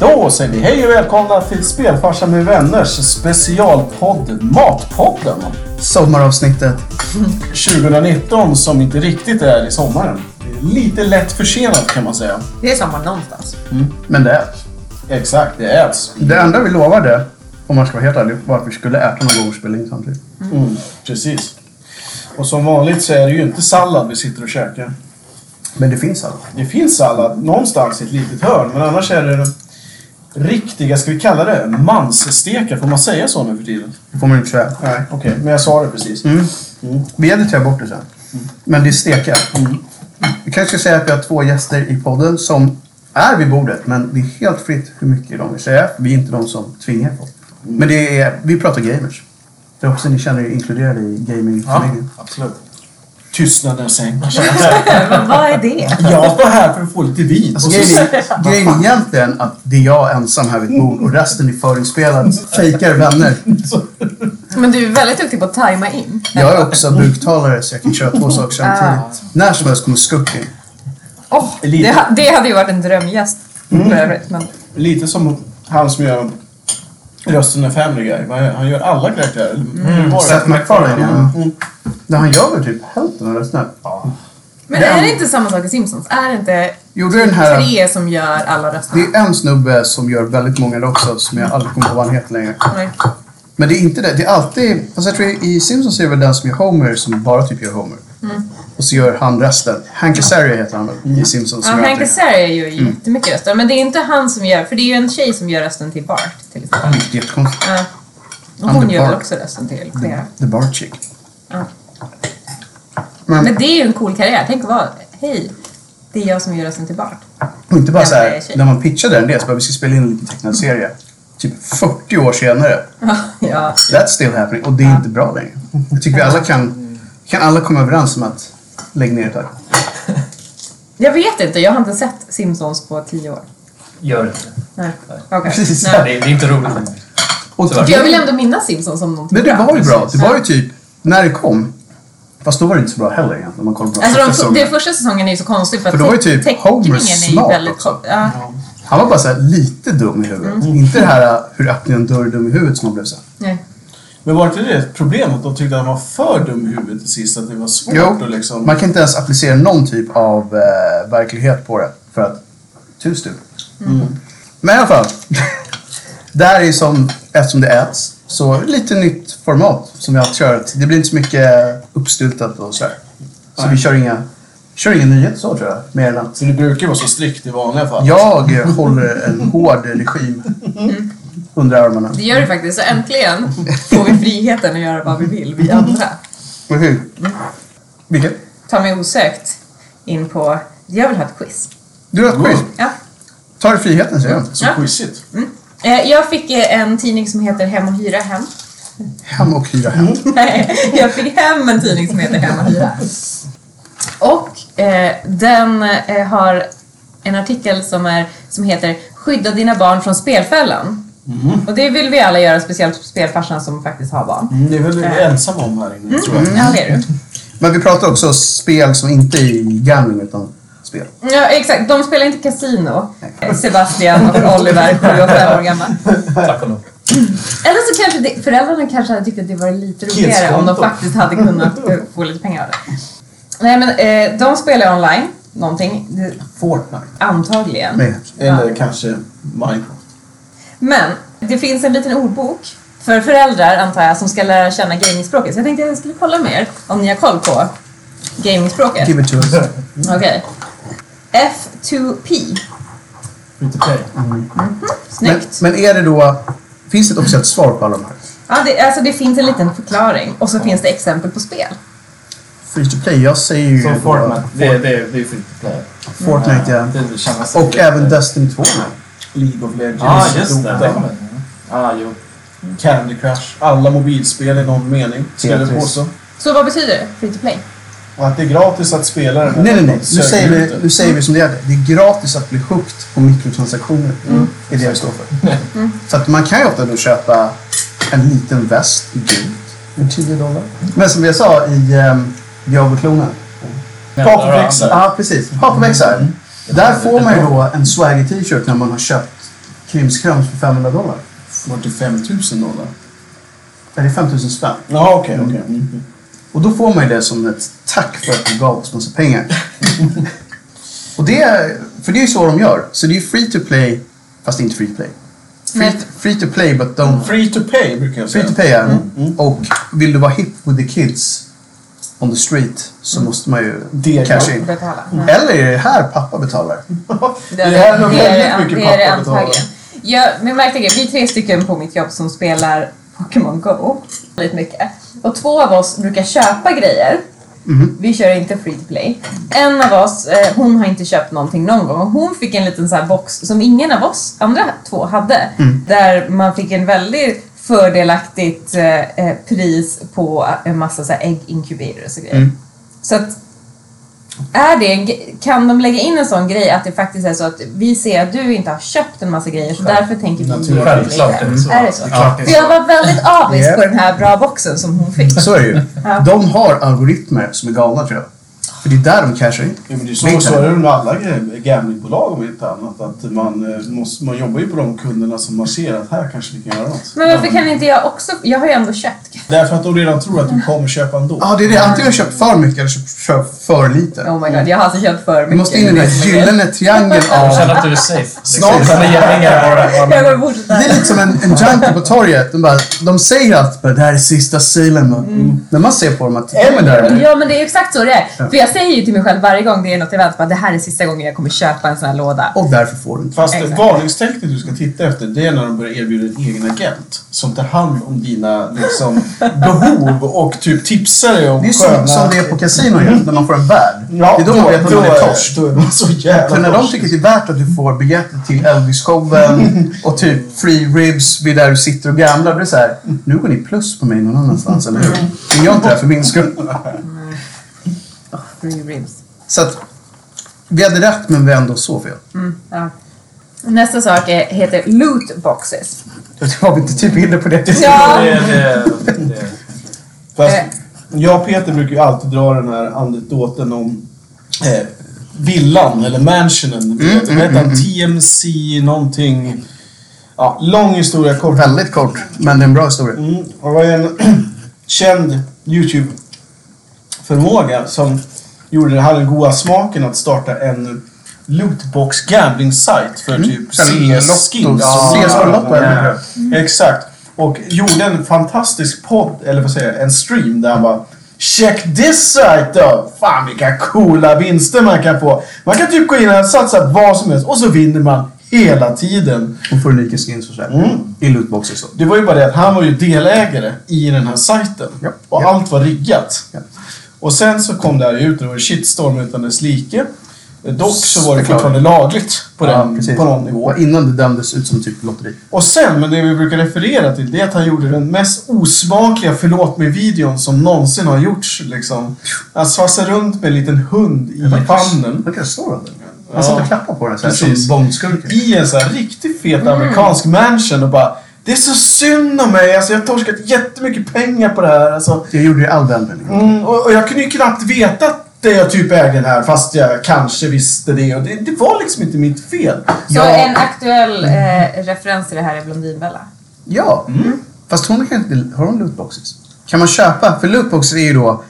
Då säger vi hej och välkomna till Spelfarsan med vänners specialpodd Matpodden. Sommaravsnittet. 2019 som inte riktigt är i sommaren. Det är Lite lätt försenat kan man säga. Det är sommar någonstans. Men det är. Exakt, det äts. Det enda vi lovade, om man ska vara helt ärlig, var att vi skulle äta någon spela in samtidigt. Mm, precis. Och som vanligt så är det ju inte sallad vi sitter och käkar. Men det finns alla. Det finns sallad någonstans i ett litet hörn, men annars är det riktiga, ska vi kalla det, mansstekar. Får man säga så nu för tiden? Det får man inte säga. Nej, okej. Men jag sa det precis. Mm. Vi editerar bort det sen. Men det är stekar. Vi kanske ska säga att vi har två gäster i podden som är vid bordet. Men det är helt fritt hur mycket de vill säga. Vi är inte de som tvingar folk. Men det är, vi pratar gamers. Är också ni känner er inkluderade i gamingfamiljen. absolut. Tystnaden sänker sig. Vad är det? Jag står här för att få lite vin. Alltså, grejen, är, egentligen att det är jag ensam här vid ett bord och resten är förinspelade fejkar vänner. Men du är väldigt duktig på att tajma in. Jag är också buktalare så jag kan köra två saker samtidigt. När som helst kommer in. Oh, det, det hade ju varit en drömgäst. för övrigt, Men Lite som han som gör rösten i Family Guy. Han gör alla karaktärer. Mm. Seth MacFarlane. Mm. Nej, Han gör väl typ hälften av rösterna. Men är det inte samma sak i Simpsons? Är det inte Gjorde den här... tre som gör alla Det rösterna? är en snubbe som gör väldigt många också som jag aldrig kommer ihåg vad han heter längre. Nej. Men det är inte det. Det är alltid... Fast jag tror i Simpsons är det väl den som gör Homer som bara typ gör Homer. Och så gör han resten. Hank Azaria heter han väl i Simpsons. Ja, Hank. Azaria gör ju jättemycket röster. Men det är inte han som gör, för det är ju en tjej som gör rösten till Bart till exempel. Det är Jättekonstigt. Ja. Och hon är gör väl också rösten till flera. The Bart Chick. Ja. Men, Men det är ju en cool karriär. Tänk att vara, hej, det är jag som gör rösten till Bart. och inte bara så det här, när man pitchade den det så bara vi ska spela in en liten tecknad serie. Typ 40 år senare. ja. That's still happening. Och det är inte bra längre. Jag tycker vi alla kan, kan alla komma överens om att lägg ner ett tag. Jag vet inte, jag har inte sett Simpsons på tio år. Gör inte. Nej. Precis. Det, Nej. är- det är inte roligt. Och. Jag vill ändå minnas Simpsons som någonting Men det var ju bra. Det var ju typ, när det kom. Fast då var det inte så bra heller egentligen. Om man kollar på Alltså första de, säsongen. den första säsongen är ju så konstig för, För då var ju typ teckningen Homer är ju smart väldigt också. Ja. Han var bara så här lite dum i huvudet. Mm. Inte det här uh, hur öppnar en dörr dum i huvudet som han blev sen. Nej. Men var inte det ett problem att de tyckte att han var för dum i huvudet till sist? Att det var svårt Jo, att liksom... man kan inte ens applicera någon typ av eh, verklighet på det. För att, too stupid. Mm. Men i alla fall. det här är som, eftersom det äts, så lite nytt format som vi har kört. Det blir inte så mycket uppstyltat och sådär. Så Nej. vi kör inga, kör inga nyheter så tror jag. Mer än att För det brukar vara så strikt i vanliga fall. jag håller en hård regim under armarna. Det gör det faktiskt. Så äntligen får vi friheten att göra vad vi vill, vi andra. Men hur? Vilket? Ta mig osökt in på, jag vill ha ett quiz. Du har ett quiz. Ja. Ta dig friheten säger jag. Så Ja. quizigt. Eh, Jag fick en tidning som heter Hem och Hyra Hem. Hem och hyra hem. Nej, jag fick hem en tidning som heter Hem och Hyra. Och eh, den eh, har en artikel som, är, som heter Skydda dina barn från spelfällan. Och det vill vi alla göra, speciellt spelfarsan som faktiskt har barn. Mm, det är väl du ensam om här inne, tror jag. Ja, det är du. Men vi pratar också spel som inte är gambling utan spel. Ja, exakt. De spelar inte Casino. Sebastian och Oliver, sju och fem år gamla. Tack och lov. Eller så kanske det, föräldrarna kanske hade tyckt att det var lite roligare om de faktiskt hade kunnat eh, få lite pengar av det. Nej men eh, de spelar online, någonting, det, Fortnite. antagligen. Nej. Eller kanske Minecraft. Men det finns en liten ordbok för föräldrar antar jag som ska lära känna gamingspråket. Så jag tänkte att jag skulle kolla med er om ni har koll på gamingspråket. Give it to us. Okej. F2P. Free to play. Men, Snyggt. men är det då... Finns det ett officiellt svar på alla de här? Ja, det, alltså det finns en liten förklaring och så finns det exempel på spel. Free to play, jag säger ju... Så Fortnite, det, det, det är free to play. Fortnite, ja. Det känns Och även Destiny 2 nu. League of Legends. Ja, ah, just det. Dota, det. Ja, jo. Candy Crush. Alla mobilspel i någon mening. Skulle jag påstå. Så vad betyder det? Free to play? Och att det är gratis att spela den. Nej, nej, nej. Nu säger, vi, det. nu säger vi som det är. Det är gratis att bli hooked på mikrotransaktioner. Mm. Det är det det står för. Så att man kan ju ofta då köpa en liten väst i guld för 10 dollar. Men som jag sa i um, Diablo-klonen. Kakväxare. Ja, precis. Paperväxare. Där får man ju då en swaggy t-shirt när man har köpt krimskrams för 500 dollar. Vart det 5000 dollar? Är det 5000 spänn? Ja, okej, okej. Mm. Och då får man ju det som ett tack för att du gav oss massa pengar. och det är, för det är ju så de gör. Så det är ju free to play, fast inte free to play. Free, free to play but don't... Free to pay brukar jag säga. Free to pay är den. Mm. Och vill du vara hip with the kids on the street så måste man ju Det casha in. Betala. Eller är det här pappa betalar? Det här är nog det väldigt mycket det, är det pappa betalar. Jag, men märkte grej, vi är tre stycken på mitt jobb som spelar Pokémon Go. Väldigt mycket. Och två av oss brukar köpa grejer. Vi kör inte free to play. En av oss, eh, hon har inte köpt någonting någon gång. Och hon fick en liten så box som ingen av oss andra två hade. Där man fick en väldigt fördelaktigt eh, eh, pris på en massa så incubators och grejer. Så att är det, kan de lägga in en sån grej att det faktiskt är så att vi ser att du inte har köpt en massa grejer så därför tänker vi Naturligt. dig Självklart är det så. Är det så? Är För jag var väldigt avis på den här bra boxen som hon fick. Så är det ju. Ja. De har algoritmer som är galna tror jag. För det är där de cashar in. Ja, men det är så, Big så time. är det med alla gamblingbolag om inte annat. Att man, eh, måste, man jobbar ju på de kunderna som man ser att här kanske vi kan göra något. Men varför kan inte jag också? Jag har ju ändå köpt. Därför att de redan tror att du kommer köpa ändå. Ja, det är det. Antingen har du köpt för mycket eller köpt för lite. Oh my god, jag har alltså köpt för mycket. Du måste in i den här gyllene triangeln Jag av... känner att du är safe. Snart. Med pengar bara. Jag kommer. Det är lite som en, en junkie på torget. De, bara, de säger att det här är sista salen. Mm. Men man ser på dem att de är där. Ja men det är exakt så det är. För jag säger ju till mig själv varje gång det är något event att det här är sista gången jag kommer köpa en sån här låda. Och därför får du inte. Fast Exakt. varningstecknet du ska titta efter det är när de börjar erbjuda en egen agent som tar hand om dina liksom, behov och typ tipsar dig om Det är som, sköna- som det är på kasino ju, när man får en värd. Ja, det är då man vet att man är torsk. Då är man så jävla För när de tycker det är värt att du får biljetter till Elvis-showen och typ free ribs vid där du sitter och gamblar. Det är så här, nu går ni plus på mig någon annanstans, eller hur? Ni gör inte det här för min skull. Ribs. Så att, vi hade rätt men vi ändå så fel. Ja. Nästa sak är, heter loot boxes. Har vi inte typ inne på det? Ja. Det, det, det. Fast Eh. jag och Peter brukar ju alltid dra den här anekdoten om eh, villan eller mansionen. Mm, Vad heter han? TMC någonting. Ja, lång historia kort. Väldigt kort, men det är en bra historia. Mm, och det var en känd YouTube-förmåga som gjorde det hade den goda smaken att starta en lootbox gambling site för typ CS-skins. Ja. Exakt. Och gjorde en fantastisk podd, eller vad säger jag, en stream där han bara Check this site då! Fan vilka coola vinster man kan få. Man kan typ gå in och satsa vad som helst och så vinner man hela tiden. Och får unika skins och sådär. Mm. I lootboxer så. Det var ju bara det att han var ju delägare i den här sajten. Ja. Och Ja. allt var riggat. Ja. Och sen så kom det här ut och det var shitstorm utan dess like. Dock så var det fortfarande lagligt på, Ja, den, precis. på någon nivå. Innan det dömdes ut som typ lotteri. Och sen, men det vi brukar referera till, det är att han gjorde den mest osmakliga förlåt mig-videon som någonsin har gjorts. Liksom. Han svassade runt med en liten hund i famnen. Vad kan det stå under? Han satt och klappade på den så här, som Bondskurken. I en sån här riktigt fet Mm. amerikansk mansion och bara Det är så synd om mig, alltså jag har torskat jättemycket pengar på det här. Alltså, Jag gjorde ju all den meningen. Mm, och, och jag kunde ju knappt veta att det jag typ ägde den här fast jag kanske visste det. Och det, det var liksom inte mitt fel. Så Ja. en aktuell eh, referens till det här är Blondinbella. Ja. Mm. Fast hon kan inte... Har hon lootboxes? Kan man köpa? För lootboxes är ju då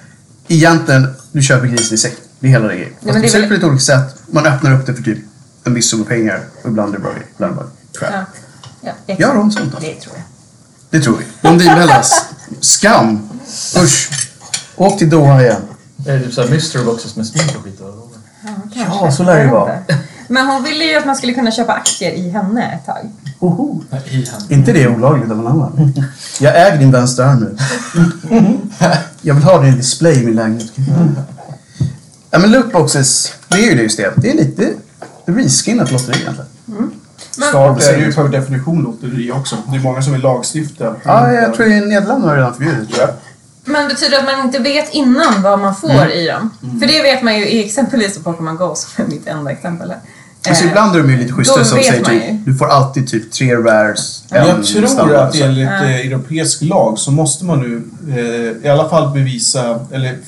egentligen, du köper grisen i säck. Det är hela det grejen. Fast men det det är ser ut väl- på lite olika sätt. Man öppnar upp det för typ en viss summa pengar. Och ibland är det bra grejer. Ibland är det bara crap. Ja. Ja, jag- Gör de sånt då? Det tror jag. Det tror vi. Blondinbellas. Skam. Usch. Åk till Doha igen. Det är typ såhär mystery boxes med smink och skit. Ja, Ja, så lär det vara. inte. Men hon ville ju att man skulle kunna köpa aktier i henne ett tag. Oho. I hand. Inte det olagligt av en annan. Jag äger din vänstra arm nu. Jag vill ha din display i min lägenhet. Ja men lootboxes, det är ju det just det. Det är lite reskinnat lotteri egentligen. Snart är det ju per definition lotteri också. Det är många som vill lagstifta. Ja, jag tror i Nederländerna har det redan förbjudit. Ja. Men betyder det att man inte vet innan vad man får Mm. i dem? För det vet man ju i exempelvis på Pokémon Go som är mitt enda exempel här. Alltså Eh, ibland är de ju lite schyssta som säger typ, du får alltid typ tre rares. en Jag tror standard, att enligt eh, europeisk lag så måste man nu eh, i alla fall bevisa, eller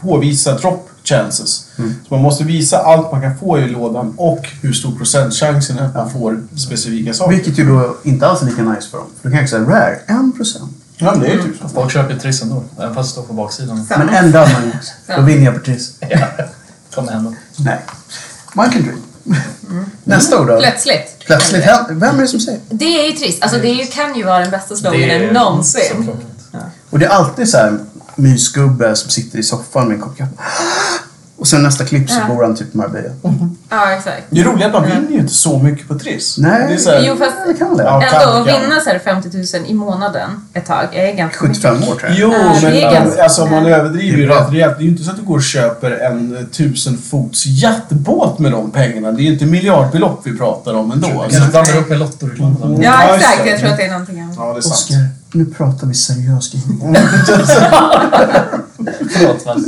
påvisa dropp chances. Så man måste visa allt man kan få i lådan och hur stor procentchansen är att man får specifika saker. Vilket ju då inte alls är lika nice för dem. För då kan jag säga rare, 1%. Ja, men det är ju typ så. Folk köper ju Triss ändå, även fast det står på baksidan. Men en damman, då vinner jag på Triss. Ja, kommer hända. Nej. Man can dream. Nästa ord då? Plötsligt. Plötsligt. Vem är det som säger? Det är ju trist. Alltså det är ju, kan ju vara den bästa Det sloganen är någonsin. så tråkigt. Och det är alltid så här mysgubbe som sitter i soffan med en kopp kaffe. Och sen nästa klipp så Ja. bor han typ i Marbella. Ja, exakt. Det är roligt att man vinner ju inte så mycket på Triss. Nej. Det är så här, Jo, fast Det kan man det. Ja. ändå kan- att vinna så här 50 000 i månaden ett tag är ganska mycket. 75 år tror jag. Jo, Ja, men det är ganska- alltså, man överdriver ju är rätt rejält. Det är ju inte så att du går och köper en eh, tusen fots jaktbåt med de pengarna. Det är ju inte miljardbelopp vi pratar om ändå. Du Alltså, kanske blandar upp med lottoreklam. Mm. Ja, exakt. Jag tror att det är någonting annat. ja, det är sant. Oskar, nu pratar vi seriöst. Förlåt, men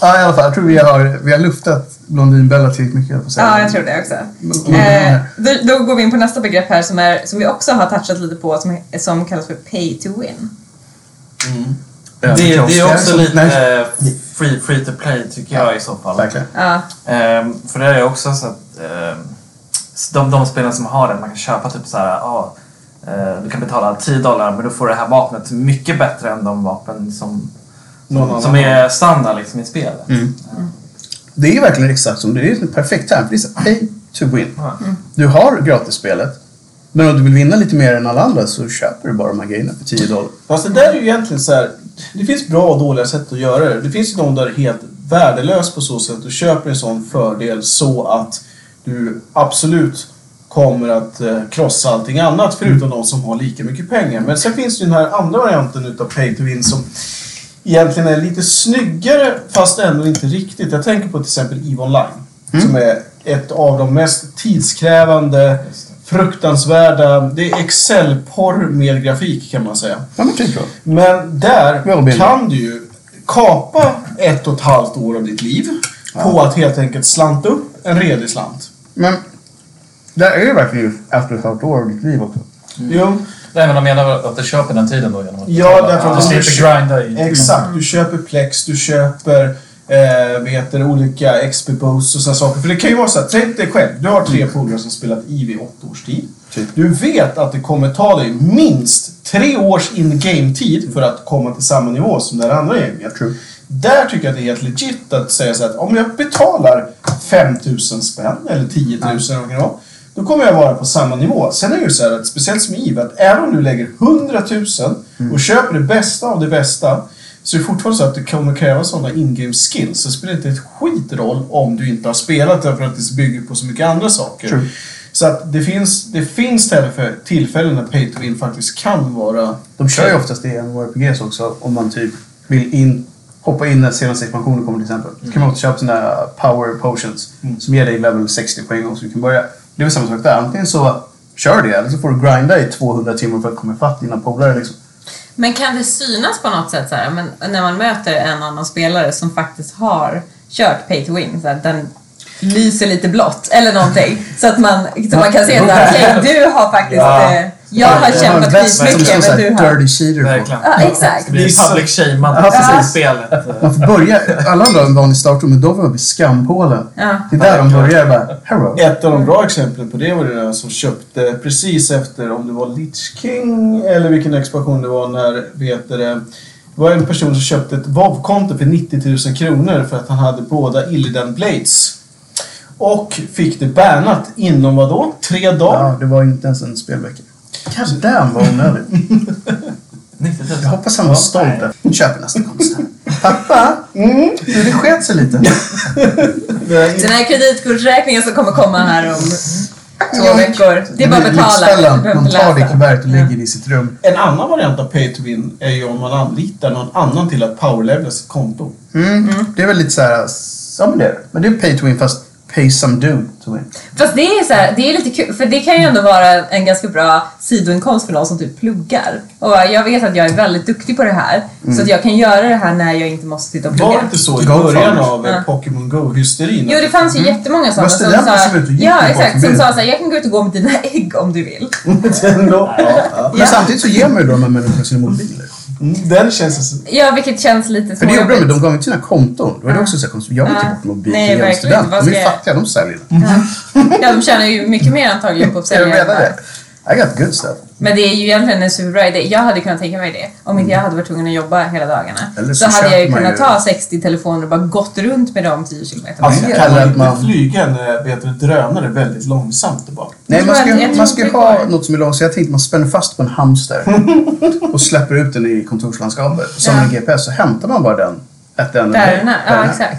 Ja, i alla fall. Jag tror vi har, vi har luftat Blondinbella tillräckligt mycket. jag. Ja, jag tror det också. Mm. Eh, då, då går vi in på nästa begrepp här som, är, som vi också har touchat lite på som, som kallas för pay to win. Mm. Det, det är också lite Nej, eh, free, free to play tycker jag i så fall. verkligen. Ja, Ehm, för det är också så att ehm, de, de spelen som har det, man kan köpa typ så här, ja, eh, du kan betala 10 dollar men då får du det här vapnet mycket bättre än de vapen som, annan som är standard liksom i spelet. Mm. Det är verkligen exakt som det är. Det är en perfekt term. Det är pay to win. Ja. Du har gratisspelet. Men om du vill vinna lite mer än alla andra så köper du bara de här grejerna för 10 dollar. Fast det där är ju egentligen så här. Det finns bra och dåliga sätt att göra det. Det finns ju de där är helt värdelös på så sätt. Du köper en sån fördel så att du absolut kommer att eh, krossa allting annat förutom de som har lika mycket pengar. Men sen finns det ju den här andra varianten utav pay to win som egentligen är lite snyggare fast ändå inte riktigt. Jag tänker på till exempel EVE Online. Som är ett av de mest tidskrävande, fruktansvärda... Det är Excel-porr med grafik kan man säga. Ja, men typ. Men där kan du ju kapa ett och ett halvt år av ditt liv på att helt enkelt slanta upp en redig slant. Men det är ju verkligen just efter ett halvt år av ditt liv också. Jo, Nej, men de menar väl att du köper den tiden då genom att Ja, betala. därför att du slipper grinda i... exakt. Du köper Plex, du köper eh, vet du, olika XP boosts och sådana saker. För det kan ju vara så här, tänk dig själv. Du har tre polare som spelat IV i åtta års tid. Typ. Du vet att det kommer ta dig minst tre års in-game-tid för att komma till samma nivå som det andra gänget. True. Där tycker jag att det är helt legit att säga så här att om jag betalar 5000 spänn eller 10 000 eller vad det kan vara, då kommer jag vara på samma nivå. Sen är det ju så här att speciellt som IVA, att även om du lägger 100 000 och köper det bästa av det bästa så är det fortfarande så att det kommer kräva sådana in-game skills. Det spelar inte ett skit roll om du inte har spelat det för att det bygger på så mycket andra saker. True. Så att det finns, det finns tillfä- tillfällen när pay to win faktiskt kan vara... De kör ju oftast det i MMORPGs också om man typ vill in, hoppa in när senaste expansionen kommer till exempel. Så kan man också köpa sådana där power potions som ger dig level 60 på en gång så du kan börja. Det är väl samma sak där. Antingen så kör det eller så får du grinda i 200 timmar för att komma ifatt dina polare liksom. Men kan det synas på något sätt så här, men när man möter en annan spelare som faktiskt har kört pay to win, så att den lyser lite blått eller någonting. Så att man, så man kan se att okej, du har faktiskt... Ja. Jag har en kämpat som skitmycket, men såhär du har... dirty cheater på. Ja, exakt. Det blir public shamead Ja, i precis. spelet. Man får börja, alla andra har startrum men de får vara vid skampålen. Ja. Det är där de börjar bara, hello. Ett av de bra exemplen på det var det där som köpte precis efter om det var Lich King eller vilken expansion det var när, vet det, det var en person som köpte ett WoW-konto för 90 000 kronor för att han hade båda Illidan Blades. Och fick det bannat inom vad då? Tre dagar? Ja, det var inte ens en spelvecka. God damn vad onödigt. 90 000. Jag hoppas han var stolt där. Köper nästa konst. Pappa, mm, du, det sket sig lite. Den här kreditkortsräkningen som kommer komma här om två veckor. Det är bara att betala. Du Man tar det kuvertet och lägger det i sitt rum. En annan variant av pay to win är ju om man anlitar någon annan till att powerlevela sitt konto. Mm. Det är väl lite så här, ja men det är. Men det är pay to win fast pay some dude to win. Fast det är, så här, det är lite kul, för det kan ju ändå vara en ganska bra sidoinkomst för någon som typ pluggar. Och jag vet att jag är väldigt duktig på det här, så att jag kan göra det här när jag inte måste sitta och Var det plugga. inte så i början av eh, Ja. Pokémon Go-hysterin? Jo, det fanns ju jättemånga sådana som sa... Ja, exakt. Som sa såhär, jag kan gå ut och gå med dina ägg om du vill. Ja, ja. Men samtidigt så ger man ju då de här människorna sina mobiler. Den känns... Ja, vilket känns lite För det de, småjobbigt. de gav inte sina konton. Då var det Ja. också så konstigt. Jag vill inte Ja. bort någon Nej, bil verkligen student. De är jag- fattiga, de säljer. Ja, de tjänar ju mycket mer antagligen på att Jag sälja. menar det. I got good stuff. Men det är ju egentligen en superbra idé. Jag hade kunnat tänka mig det. Om inte jag hade varit tvungen att jobba hela dagarna. Eller så, så hade jag ju kunnat ju- ta 60 telefoner och bara gått runt med dem 10 kilometer. Alltså, eller man att man- inte flyga en eh, vet du, drönare väldigt långsamt bara? Nej, man ska, att- man att ska ha något som är långt. Så jag tänkte man spänner fast på en hamster och släpper ut den i kontorslandskapet. Som Ja. en GPS så hämtar man bara den. Ett den Där den är. Ja, exakt.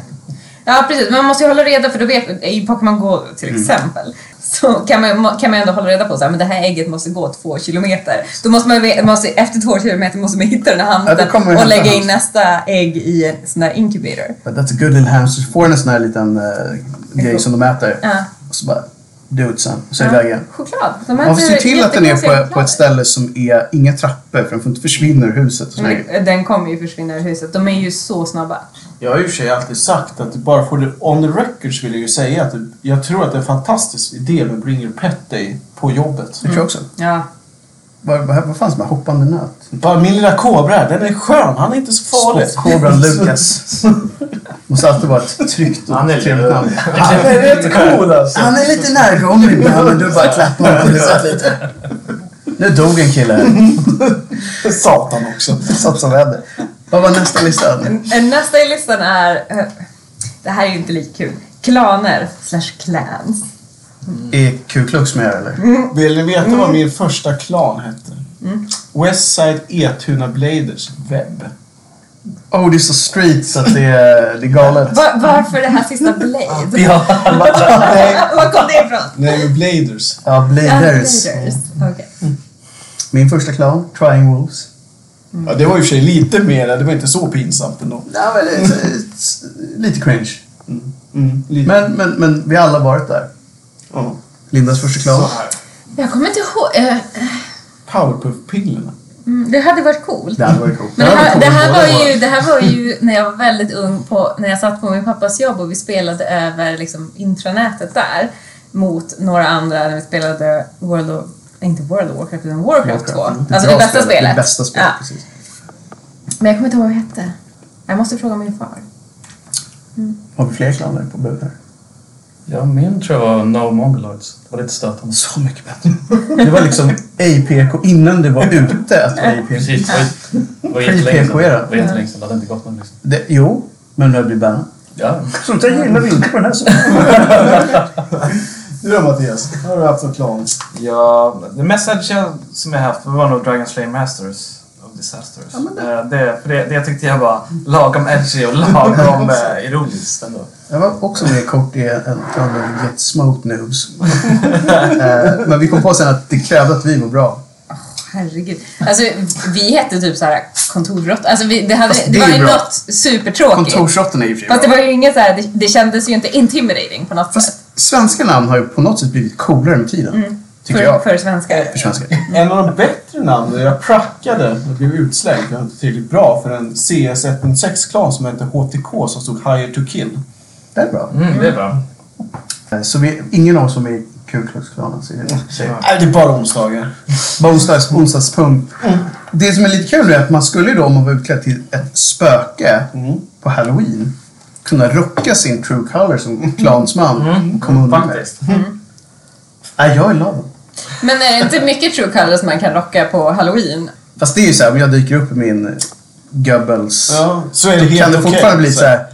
Ja, precis. Men man måste ju hålla reda för då vet i Pokémon Go till Mm. exempel så kan man, kan man ändå hålla reda på så här, men det här ägget måste gå två kilometer. Då måste man, måste, efter två kilometer måste man hitta den här Ja, hamstern man och lägga in nästa ägg i en sån där incubator. But that's a good little hamster. Får en sån här liten uh, grej som de äter. Ja. Och så bara do it sen. Och så Ja. igen. Choklad. De Man får se till att den är på, på ett ställe som är inga trappor för den får inte försvinna ur huset. Och här. Men Den kommer ju försvinna ur huset. De är ju så snabba. Jag har ju sig alltid sagt att bara får det on the records vill jag ju säga att jag tror att det är en fantastisk idé med Bring Your Pet Day på jobbet. Det tror jag också. Ja. Vad, vad, vad fanns det med hoppande nöt? Bara min lilla kobra den är skön. Han är inte så farlig. Kobran Lukas. Måste alltid vara ett tryggt och Han är trevligt namn. Han är rätt cool alltså. Han är lite närgången ibland men du bara klappar honom på huvudet lite. Nu dog en kille här. Satan också. Satt som väder. Vad var nästa lista? En- Nästa i listan är... eh, Det här är ju inte lika kul. Klaner slash clans. Är Ku Klux med eller? Vill ni veta vad min första klan hette? Westside Etuna Bladers webb. Oh, det är så street så att det är, det är galet. Va- varför det här sista Blade? Ja. Nej, Var kom det ifrån? nej Bladers. Ja, Ja, Bladers. Bladers. Okej. Min första clown, Trying Wolves. Ja, det var i och för sig lite mer, det var inte så pinsamt ändå. Ja, men det är, lite cringe. Mm, lite. Men, men, men vi har alla varit där. Ja. Lindas första clown. Jag kommer inte ihåg. Powerpuff-pillerna. mm, det hade varit coolt. Det hade varit coolt. Men det här, det, var ju, det här var ju när jag var väldigt ung, på, när jag satt på min pappas jobb och vi spelade över liksom, intranätet där mot några andra när vi spelade World of, inte World of Warcraft utan Warcraft 2. Warcraft. Alltså det bästa spel. spelet. Det bästa spelet, Ja. precis. Men jag kommer inte ihåg vad det hette. Jag måste fråga min far. Har vi fler clowner på bud här? Ja, min tror jag var No Mongoloids. Det var lite stötande. Så mycket bättre. Det var liksom APK innan det var ute att vara APK. Precis, det var det var jättelänge sedan. Det var jättelänge sedan. Det hade inte gått någon liksom. Det, jo, men nu har det blivit bannat. Ja. Sånt där gillar vi inte på den här sidan. Du då Mattias? Har du haft någon klan? Ja, det mest edgiga som jag haft var nog Dragon Slayer Masters of Disasters. Ja, men det- Eh, det, för det, det tyckte jag var lagom edgy och lagom eh, ironiskt ändå. Jag var också med kort i en av Get Smote Noobs. Men vi kom på sen att det krävde att vi var bra. Herregud. Alltså, vi hette typ så här. Alltså, vi, det, hade, det, det var ju bra. något supertråkigt. Kontorsrotten är ju för Fast det var ju inget så här, det, det kändes ju inte intimidating på något sätt. Fast svenska namn har ju på något sätt blivit coolare med tiden. Tycker För, jag. för svenskar. För svenska. En av de bättre namnen, jag prackade, jag blev utslängd jag var inte tillräckligt bra för en CS 1.6-klan som hette HTK som stod Higher to Kill. Det är bra. Mm, det är bra. Eh, Så vi, ingen av oss med i Ku Klux Klan. så det- säger jag. Nej, det är bara onsdagar. Bara onsdags, onsdagspunkt. Det som är lite kul är att man skulle då om man var utklädd till ett spöke Mm. på halloween kunna rocka sin true color som klansman och komma undan med. Faktiskt. Nej, jag är love. Men är det inte mycket true colors man kan rocka på halloween? Fast det är ju såhär, om jag dyker upp i min Goebbels Ja, så är det helt kan det fortfarande bli Så- såhär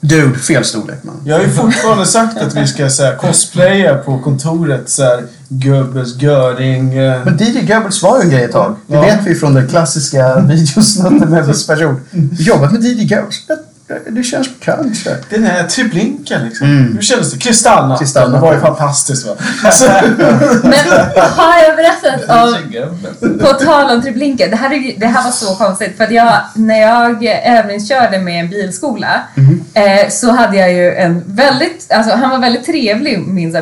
Dude, fel storlek man. Jag har ju fortfarande sagt att vi ska så här, cosplaya på kontoret. Så här, Goebbels, Göring. eh, Men DJ Goebbels var ju en grej ett tag. Det Ja. vet vi från den klassiska videosnutten med viss person. Jobbat med DJ Goebbels. Det, det känns bekant. så. Den här Treblinka liksom. Mm. Hur kändes det? Kristallnatten. Kristallnatten. Det var ju fantastiskt va? Så, Men har jag berättat om. På tal om Treblinka, det här, är, det här var så konstigt för att jag, när jag övningskörde med en bilskola Mhm. eh, så hade jag ju en väldigt, alltså han var väldigt trevlig min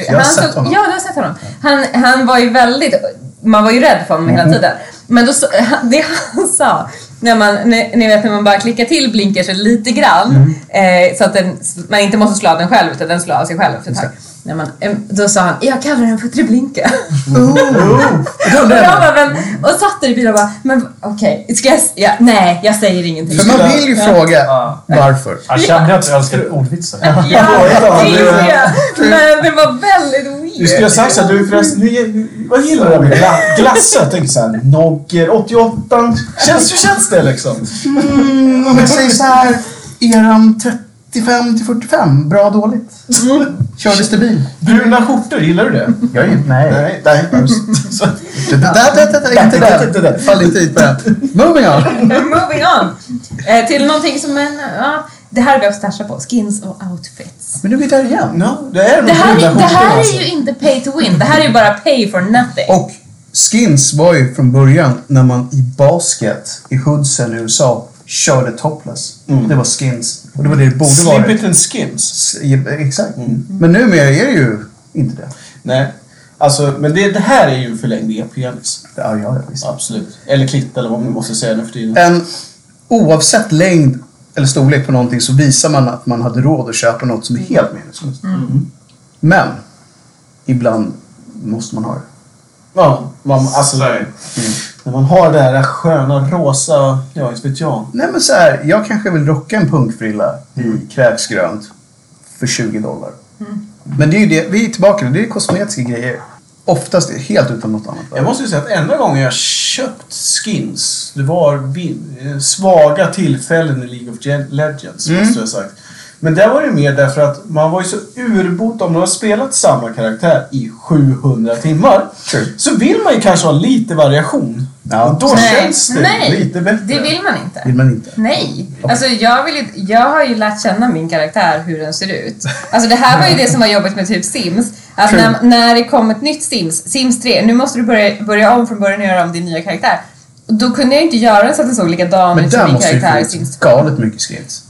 så här Han såg honom. Ja, du har sett honom. Han, han var ju väldigt, man var ju rädd för honom hela tiden. Men då, så- det han sa, när man, ni, ni vet när man bara klickar till blinkersen lite grann Mhm. eh, så att den, man inte måste slå av den själv utan den slår av sig själv efter ett tag. Men, em, då sa han, jag kallar den för Treblinka. Oh. och jag bara, men, och satt där i bilen och bara, men okej, ska jag, ja, nej, jag säger ingenting. För man vill ju fråga Ja. varför. Jag kände att jag älskar ordvitsar. Ja, Ja, det jag. Men det var väldigt weird. Du skulle ha sagt såhär, du förresten, nu, vad gillar du med gla- glass? Jag tänker såhär, Nogger 88. Känns, hur känns det liksom? Mm, om jag säger så här, eran 35 till 45, bra dåligt? Kördes det bil? Bruna skjortor, gillar du det? Jag är nej. Nej, nej. Så- Det där, det där, det inte Det där. där. Fall inte hit på den. Moving on. Moving on. Eh, till någonting som en, ja, det här har vi också touchat på, skins och outfits. Men nu är vi där igen. No, det är de Det här, är, det här är ju inte pay to win, det här är ju bara pay for nothing. Och skins var ju från början när man i basket i hoodsen i USA körde topless. Mm. Det var skins. Och det var det det borde Slip vara. it and skins. S- ja, Exakt. Men numera är det ju inte det. Nej. Alltså, men det, det här är ju en förlängd e-penis. Ja, ja, ja, visst. Absolut. Eller klitt eller vad man måste säga nu för tiden. En, oavsett längd eller storlek på någonting så visar man att man hade råd att köpa något som är helt meningslöst. Men ibland måste man ha det. Ja, man, alltså, när man har det här sköna rosa, ja, inte vet jag. Nej men så här, jag kanske vill rocka en punkfrilla i kräksgrönt för 20 dollar. Men det är ju det, vi är tillbaka, det är kosmetiska grejer. Oftast helt utan något annat. Jag måste ju säga att enda gången jag köpt skins, det var eh, svaga tillfällen i League of Gen- Legends, Mm. måste jag ha sagt. Men där var det mer därför att man var ju så urbota, om man har spelat samma karaktär i 700 timmar, True. så vill man ju kanske ha lite variation. Ja. Och då Nej, känns det nej, lite bättre. Det vill man inte. Vill man inte. Nej. Alltså jag, vill, ju- jag har ju lärt känna min karaktär, hur den ser ut. Alltså det här var ju det som var jobbigt med typ Sims. Att True. när, när det kom ett nytt Sims, Sims 3, nu måste du börja, börja om från början och göra om din nya karaktär. Då kunde jag inte göra den så att den såg likadan Men ut som där min måste ju karaktär i Sims ut 2. galet mycket skins.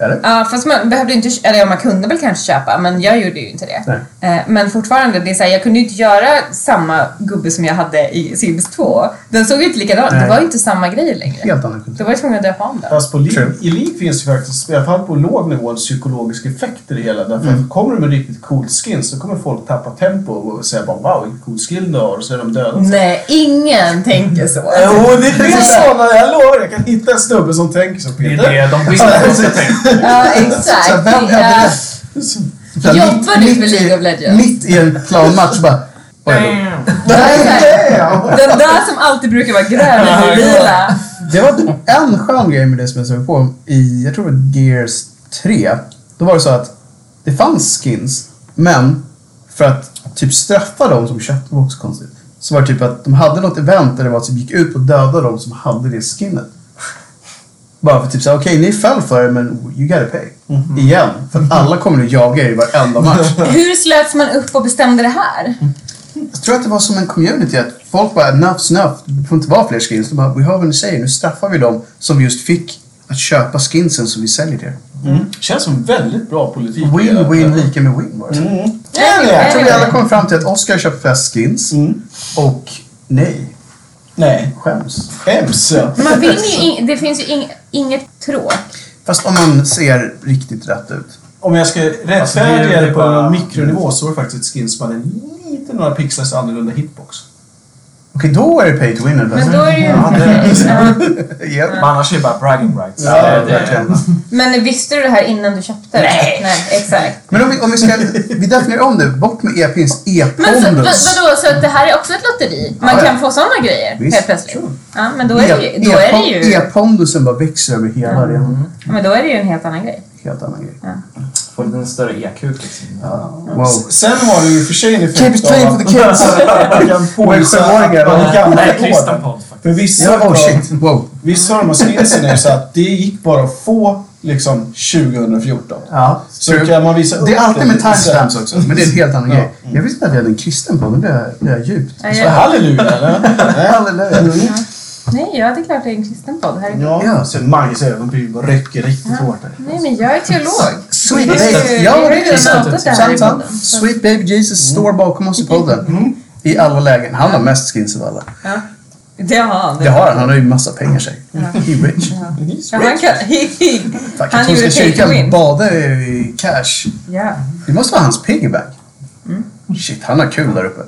Eller? Ja, fast man behövde inte, eller ja, man kunde väl kanske köpa, men jag gjorde ju inte det. Eh, Men fortfarande, det är så här, jag kunde ju inte göra samma gubbe som jag hade i Sims 2. Den såg ju inte likadan Det Nej. var ju inte samma grej längre. Helt annan Då var jag tvungen att döpa om den. Fast på True. i League finns ju faktiskt, i alla fall på låg nivå, en psykologisk effekt i det hela. Därför Mm. kommer du med riktigt coolt skins så kommer folk tappa tempo och säga bara wow vilken cool skill du har och så är de döda. Nej, ingen tänker så. Jo, det finns sådana. Jag lovar, jag kan hitta en snubbe som tänker så Det är Peter. det de vill Ja, Så exakt. vem Det hade är- det? Så Jobbar du med i- League of Legends? Mitt i en planmatch bara... Oj då. Den där som alltid brukar vara grön eller lila. Det var en skön grej med det som jag såg på i, jag tror det var Gears 3. Då var det så att det fanns skins, men för att typ straffa dem som köpte, var också konstigt. Så var det typ att de hade något event där det var att de gick ut och dödade dem som hade det skinnet. Bara för typ såhär, okej ni föll för det men you gotta pay. Igen. För att alla kommer att jaga er i varenda match. Hur slöts man upp och bestämde det här? Jag tror att det var som en community att folk bara enough's enough, det får inte vara fler skins. De bara, we have what say, nu straffar vi dem som just fick att köpa skinsen som vi säljer till. Mm. Känns som väldigt bra politik. Win-win lika med win var det. Mm. Nej, Jag tror vi alla kom fram till att Oscar köpt flest skins Mm. och nej, Nej, skäms. hemskt. Man vinner ju ing- det finns ju ing- inget tråk. Fast om man ser riktigt rätt ut. Om jag ska Alltså, det rättfärdiga är det på bara- en mikronivå så var faktiskt ett skin som hade en lite några pixlars annorlunda hitbox. Okej, då är det pay to win. Men då är det ju... Ja, det- Ja. Japp. Men annars är det bara bragging rights. Ja, Det- det-. Men visste du det här innan du köpte det? Nej. Nej, exakt. Men om vi, om vi ska... Vi definierar om det. Bort med e-pins. Men så, vad, E-pondus. vadå, så att det här är också ett lotteri? Man Ja, ja. kan få sådana grejer Visst, helt plötsligt? sure. Ja, men då är det ju... Då är det ju, E-pondusen bara växer över hela arenan. men då är det ju en helt annan grej. Helt annan grej. Får en större e-kuk liksom. Wow. Sen har du ju för sig en effekt Keep it clean for the kids. att man kan påvisa ja. är gamla podd. För vissa Ja, oh shit. Wow. Vissa av de här skinsen är ju så att det gick bara att få liksom 2014. Ja, Så true. kan man visa upp Det är alltid med timestamps också, men det är en helt annan Ja. grej. Jag visste inte att vi hade en kristen på, nu blir jag, blir jag djupt. Ja, Så jag, halleluja. Halleluja. nej, ja, det är klart det är en kristen podd. Här. Ja, Ja. sen Maggis ögonbryn bara räcker riktigt hårt där. Nej, men jag är teolog. Sweet baby. Ja, har det är sant. Sweet baby Jesus står bakom oss i podden. I alla lägen. Han har mest skins av alla. Ja. Det har han. Det har han. Han har ju massa pengar sig. He rich. Ja, han kan, Tack, han gjorde kyrkan win. badar i cash. Ja. Det måste vara hans piggyback. Shit, han har kul där uppe.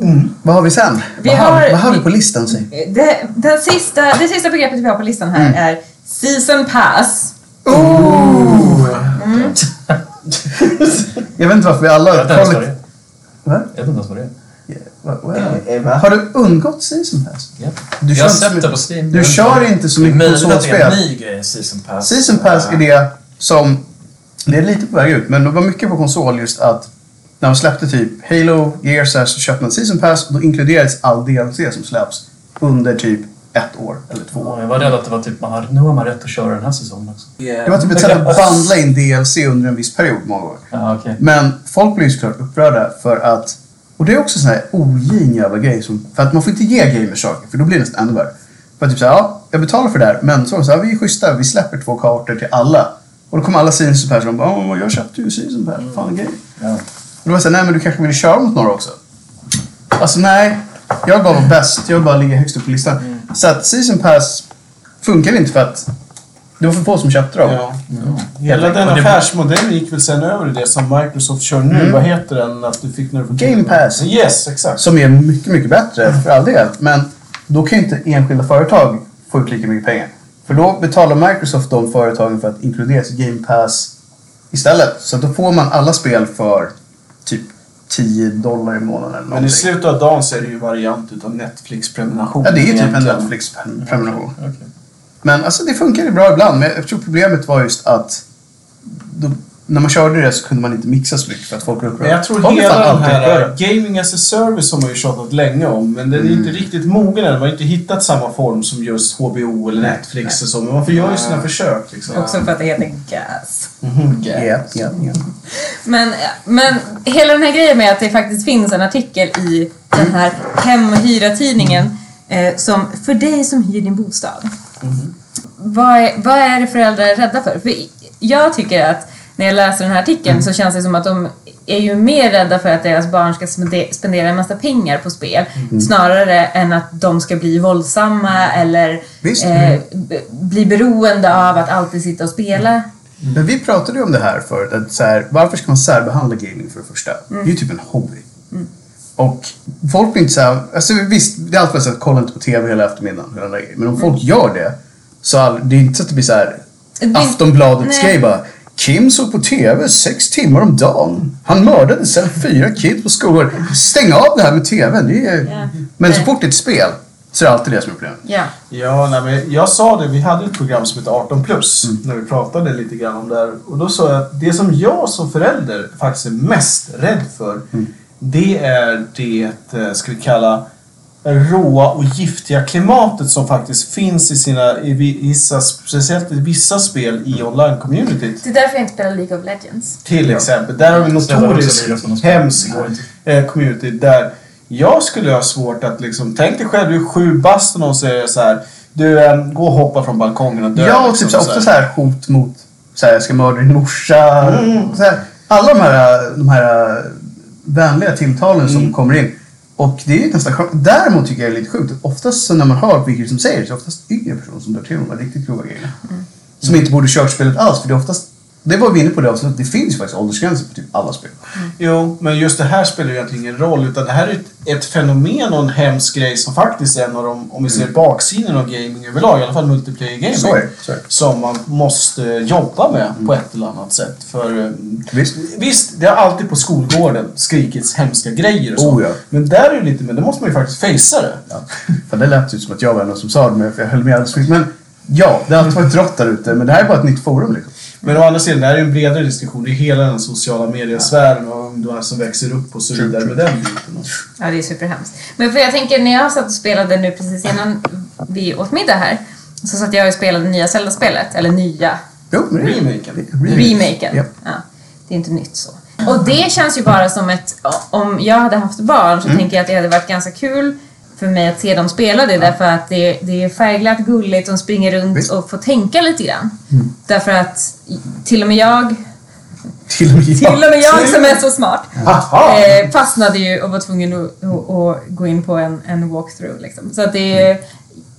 Mm. Vad har vi sen? Vi vad, har, har- vad har vi vi- på listan? Säg? Det, den sista, det sista begreppet vi har på listan här är Season Pass. Jag vet inte varför vi alla Jag vet inte ens vad det är. Va? Jag vet inte ens vad det är. Eh? Har du undgått Season Pass? Ja. Du jag har kör inte så sett det på Steam. Du kör inte så mycket att det är en konsolspel. ny grej, Season Pass. Season Pass är det som... Det är lite på väg ut, men det var mycket på konsol just att när de släppte typ Halo, Gears så köpte man Season Pass och då inkluderades all DLC som släpps under typ ett år eller två år. Jag var rädd att det var typ, man har, nu har man rätt att köra den här säsongen också. Det var typ ett sätt att bandla in DLC under en viss period många gånger. Ja, okej. Men folk blir ju såklart upprörda för att... Och det är också en sån här ogin jävla grej. Som, för att man får inte ge gamers saker, för då blir det nästan ännu värre. För att typ såhär, ja, jag betalar för det här, men så, så här, vi är schyssta, vi släpper två kartor till alla. Och då kommer alla Season Pass och de bara, åh, jag köpte ju Season Pass, fan grej. Ja. Och då var jag såhär, nej men du kanske vill köra mot några också? Alltså nej, jag vill bara vara bäst, jag vill bara ligga högst upp på listan. Så att Season Pass funkar inte för att det var för få som köpte dem. Ja. Hela den Och affärsmodellen gick väl sen över i det som Microsoft kör nu. Vad heter den? Att du fick när du Game Pass. Yes, exakt. Som är mycket, mycket bättre för all del. Men då kan ju inte enskilda företag få ut lika mycket pengar. För då betalar Microsoft de företagen för att inkluderas i Game Pass istället. Så då får man alla spel för typ 10 dollar i månaden eller Men i någonting. slutet av dagen så är det ju variant utav Netflix-prenumeration. Ja, det är ju typ en egentligen. Netflix-prenumeration. Okej. Men alltså det funkar ju bra ibland. Men jag tror problemet var just att då, när man körde det så kunde man inte mixa så mycket för att folk. Men jag tror Folk hela den här gaming as a service har man ju tjatat länge om. Men den är inte riktigt mogen än. Man har inte hittat samma form som just HBO eller Netflix och så. Men man får göra ju sina försök liksom. Också för att det heter gas. Ja, yeah. ja, ja. Men, men hela den här grejen med att det faktiskt finns en artikel i den här hem och hyra-tidningen eh, som för dig som hyr din bostad. Vad, är, vad är det föräldrar är rädda för? För jag tycker att när jag läser den här artikeln så känns det som att de är ju mer rädda för att deras barn ska spende- spendera en massa pengar på spel snarare än att de ska bli våldsamma eller Visst. eh, bli beroende av att alltid sitta och spela. Men vi pratade ju om det här förut. Att så här, varför ska man särbehandla gaming för det första? Det är ju typ en hobby. Och folk blir inte så här, alltså visst, det är alltid så att kolla inte på TV hela eftermiddagen. Hela. Men om folk gör det, så all, det är inte så att det blir så här Det- Aftonbladets grej bara. Kim såg på TV sex timmar om dagen. Han mördade sen fyra kids på skolor. Stäng av det här med TVn. Det är... Ja. Men så fort det är ett spel så är det alltid det som är problemet. Ja. Ja, nej, men jag sa det. Vi hade ett program som heter 18 plus när vi pratade lite grann om det här. Och då sa jag att det som jag som förälder faktiskt är mest rädd för det är det, eh, ska vi kalla, råa och giftiga klimatet som faktiskt finns i sina, i vissa, speciellt i vissa spel i online-communityt. Det är därför jag inte spelar League of Legends. Till exempel. Där har vi också notoriskt hemskt inte. eh, community där jag skulle ha svårt att liksom... Tänk dig själv, du är sju bast och någon säger så här. Du, eh, gå och hoppa från balkongen och dö. Ja, och liksom, typ så, ofta så här hot mot så här, jag ska mörda din morsa. Mm. Så här, alla de här, de här vänliga tilltalen som Mm. kommer in. Och det är ju nästan skönt. Däremot tycker jag det är lite sjukt att oftast när man hör vilka som säger det så är det oftast yngre personer som drar till de här riktigt grova grejerna. Som inte borde kört spelet alls. För det är oftast, det var vi inne på det avsnittet, det finns ju faktiskt åldersgränser på typ alla spel. Jo, men just det här spelar ju egentligen ingen roll. Utan det här är ett, ett fenomen och en hemsk grej som faktiskt är en av de, om vi ser baksidan av gaming överlag, i alla fall multiplayer gaming. Så är så. Som man måste jobba med på ett eller annat sätt. För eh, Visst. Visst, det har alltid på skolgården skrikits hemska grejer och så. Oh, ja. Men där är det lite, men då måste man ju faktiskt fejsa det. Ja. För det lät ju som att jag var den som sa det, men jag höll med alldeles. Men ja, det har alltid varit rått där ute. Men det här är bara ett nytt forum liksom. Men å andra sidan, det här är en bredare diskussion. Det är hela den sociala mediesfären och ungdomar som växer upp och så vidare med den biten. Ja, det är superhemskt. Men för jag tänker, när jag satt och spelade nu precis innan vi åt middag här, så satt jag och spelade nya Zelda-spelet. Eller nya, Jo, Remaken. remaken. Ja. Ja, det är inte nytt så. Och det känns ju bara som ett... Om jag hade haft barn så tänker jag att det hade varit ganska kul för mig att se dem spela det därför att det, det är färgglatt, gulligt, de springer runt Visst. och får tänka lite grann. Därför att till och med jag, Till och med till och med jag som är så smart, eh, fastnade ju och var tvungen att, att, att gå in på en, en walkthrough. Liksom. Så att det är,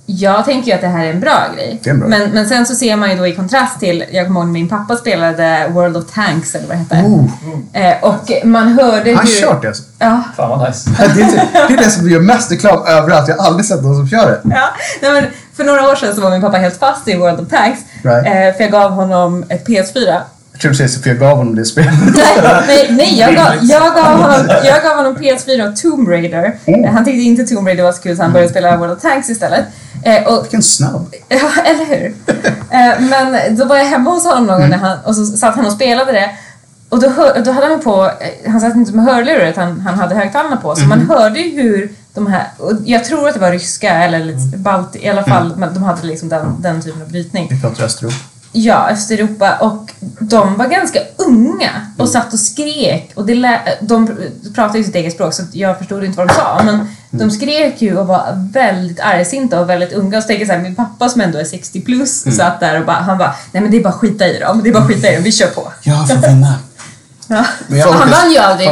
jag tänker ju att det här är en bra grej. En bra men, men sen så ser man ju då i kontrast till, jag kommer ihåg när min pappa spelade World of Tanks eller vad det hette. Oh, Eh, och man hörde han hur... kört det alltså. Ja, Fan vad nice. Det är, det, det är det som gör mest reklam överallt. Jag har aldrig sett någon som kör det. ja. Nej, men för några år sedan så var min pappa helt fast i World of Tanks. Right. Eh, för jag gav honom ett PS4 Jag tror du säger Sofia gav honom det spelet. nej, nej, nej jag, gav, jag, gav honom, jag gav honom PS4 och Tomb Raider. Mm. Eh, Han tyckte inte Tomb Raider var så kul så han började spela World of Tanks istället. Eh, och, Vilken snabb. ja, eller hur? Eh, men då var jag hemma hos honom någon gång när han, och så satt han och spelade det. Och då, hör, då hade han på, han satt inte med hörlurar utan han, hade högtalarna på. Så man hörde ju hur de här, och jag tror att det var ryska eller lite balt, i alla fall, men de hade liksom den, den typen av brytning. Vi pratar Östeuropa. Ja, Östeuropa. Och de var ganska unga och satt och skrek. Och det lä- de pratade ju sitt eget språk så att jag förstod inte vad de sa. Men de skrek ju och var väldigt argsinta och väldigt unga. Och så tänker jag så här, min pappa som ändå är 60 plus satt där och bara, han bara, nej men det är bara att skita i dem. Det är bara att skita i dem, vi kör på. Jag får vinna. Ja. Men jag- han vann ju aldrig.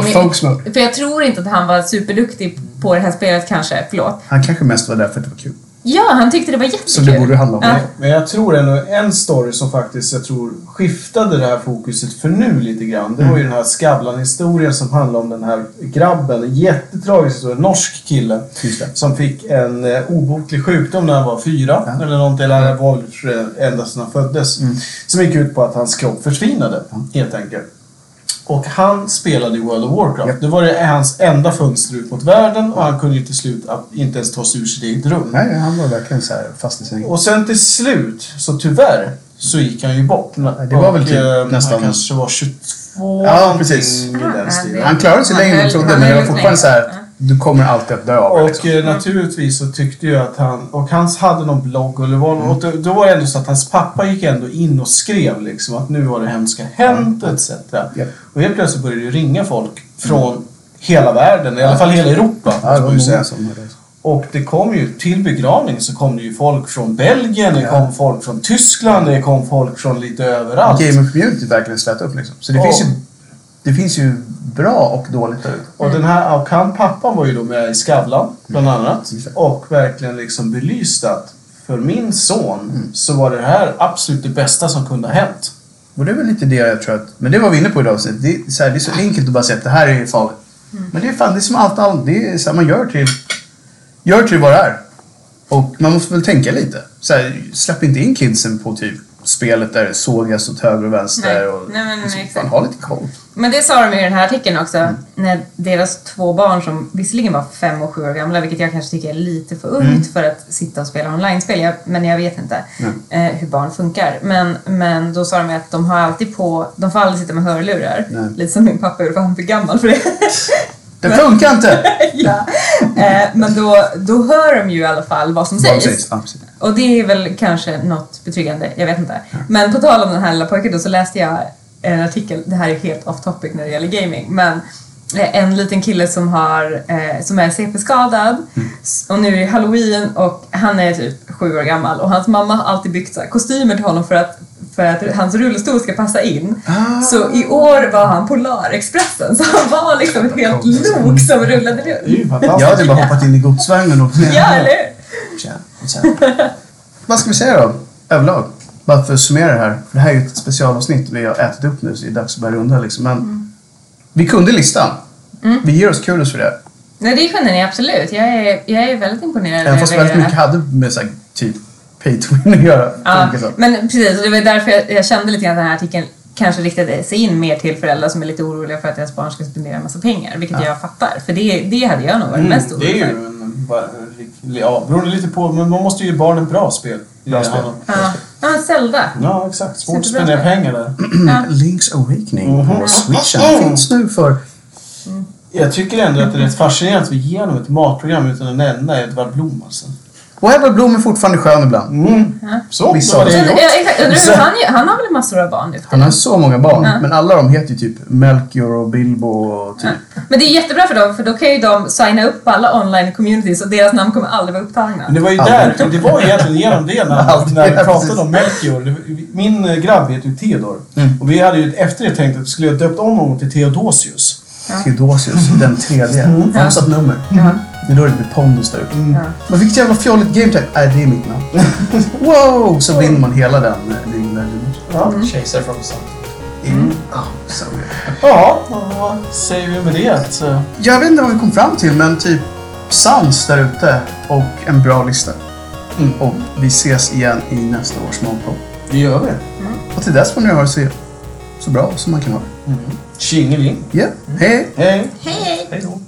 För jag tror inte att han var superduktig på det här spelet kanske. Förlåt. Han kanske mest var där för att det var kul. Ja, han tyckte det var jättekul. Som det borde handla om. Ja. Men jag tror ändå en story som faktiskt jag tror skiftade det här fokuset för nu lite grann. Det var ju den här Skavlan-historien som handlar om den här grabben. En jättetragisk historia. En norsk kille. Det. Som fick en eh, obotlig sjukdom när han var fyra. Ja. Eller någonting. Eller han var ända sedan han föddes. Som gick ut på att hans kropp försvinnade. Helt enkelt. Och han spelade i World of Warcraft. Japp. Det var det hans enda fönster ut mot världen och han kunde ju till slut att inte ens ta sig ur sitt eget rum. Nej, han var verkligen så här fast i sängen. Och sen till slut, så tyvärr, så gick han ju bort. det var väl typ eh, nästan- Han kanske var 22 Ja, precis. i den stilen. Han klarade sig längre än jag trodde, men det var fortfarande så här. Du kommer alltid att dö av det. Och Liksom. eh, naturligtvis så tyckte jag att han, och han hade någon blogg och, det var, och då, då var det ändå så att hans pappa gick ändå in och skrev liksom att nu har det hemska hänt etc. Japp. Och helt plötsligt började det ringa folk från hela världen, i alla fall hela Europa. Ja, det var säga. det. Och det kom ju, till begravningen så kom det ju folk från Belgien, det Ja. kom folk från Tyskland, det kom folk från lite överallt. Gamer-communityt verkligen slät upp liksom. Så det, Ja. finns ju, det finns ju bra och dåligt där ute. Och den här och han pappan var ju då med i Skavlan, bland annat. Och verkligen liksom belyste att för min son så var det här absolut det bästa som kunde ha hänt. Och det är väl lite det jag tror att... Men det var vi inne på idag. Så det, är så här, det är så enkelt att bara säga att det här är farligt. Men det är fan, det är som allt annat. Det är så här, man gör till... Gör till vad det är. Och man måste väl tänka lite. Så här, släpp inte in kidsen på typ spelet där det sågas åt höger och vänster. Nej. Och, Nej, men, nej, liksom, fan, ha lite koll. Men det sa de i den här artikeln också, när deras två barn som visserligen var fem och sju år gamla, vilket jag kanske tycker är lite för ungt för att sitta och spela online-spel, men jag vet inte eh, hur barn funkar. Men, men då sa de att de har alltid på, de får aldrig sitta med hörlurar. Lite som min pappa gjorde, för han är för gammal för det. Det funkar inte! ja. eh, men då, då hör de ju i alla fall vad som Vad sägs. sägs? Ja, precis. Och det är väl kanske något betryggande, jag vet inte. Men på tal om den här lilla pojken då så läste jag en artikel, det här är helt off topic när det gäller gaming, men eh, en liten kille som, har, eh, som är CP-skadad S- och nu är det halloween och han är typ sju år gammal och hans mamma har alltid byggt så kostymer till honom för att, för att hans rullstol ska passa in. Ah. Så i år var han Polarexpressen, så han var liksom ett helt lok som rullade runt. Jag hade bara hoppat in i godsvagnen och... Ja, eller hur? Vad ska vi säga då? Överlag? Bara för att summera det här. För det här är ju ett specialavsnitt vi har ätit upp nu så det är dags att börja runda liksom. Men vi kunde listan. Vi ger oss kudos för det. Nej, det kunde ni absolut. Jag är, jag är väldigt imponerad Även fast väldigt mycket hade med så här, typ pay to win att göra. Ja, men precis. Och det var därför jag, jag kände lite grann att den här artikeln kanske riktade sig in mer till föräldrar som är lite oroliga för att deras barn ska spendera en massa pengar. Vilket jag fattar. För det, det hade jag nog varit mest Mm, det är orolig ju för. en, bara, ja, beroende lite på, men man måste ju ge barnen bra spel. Bra Det spel. Ja, ja Zelda. Ja, exakt. Svårt att spendera spel. pengar där. Ja. Link's Awakening Mhm. på Switchen finns nu för... Jag tycker ändå att det är rätt fascinerande att vi ger dem ett matprogram utan att nämna Edvard Blom alltså. Och Edvard Blom är fortfarande skön ibland. Mm. Så, Vissa då var det gjort. ja, han, han har väl massor av barn Han har så många barn. Ja. Men alla de heter ju typ Melchior och Bilbo och typ... Men det är jättebra för dem, för då kan ju de signa upp alla online communities och deras namn kommer aldrig vara upptagna. Men det var ju där, det var ju egentligen genom det när, när vi ja, pratade om Melchior. Min eh, grabb heter ju Theodor. Mm. Och vi hade ju efter det tänkt att vi skulle döpt om honom till Theodosius. Theodosius, den tredje. Mm. Han har satt nummer. Ja. Det är då det blir pondus där uppe. Mm. Ja. Men vilket jävla fjolligt gametype. Nej, det är mitt namn. wow! Så vinner man hela den eh, of Legends. Ja. Chaser from sun. Mm. Ah. Ja, vad säger vi med det? Så, Jag vet inte vad vi kom fram till, men typ sans där ute och en bra lista. Mm. Och vi ses igen i nästa års Magpop. det gör vi. Och till dess får ni ha det så, så bra som man kan ha det. Tjingeling. Ja, hej! Hej. Hej! Hej då.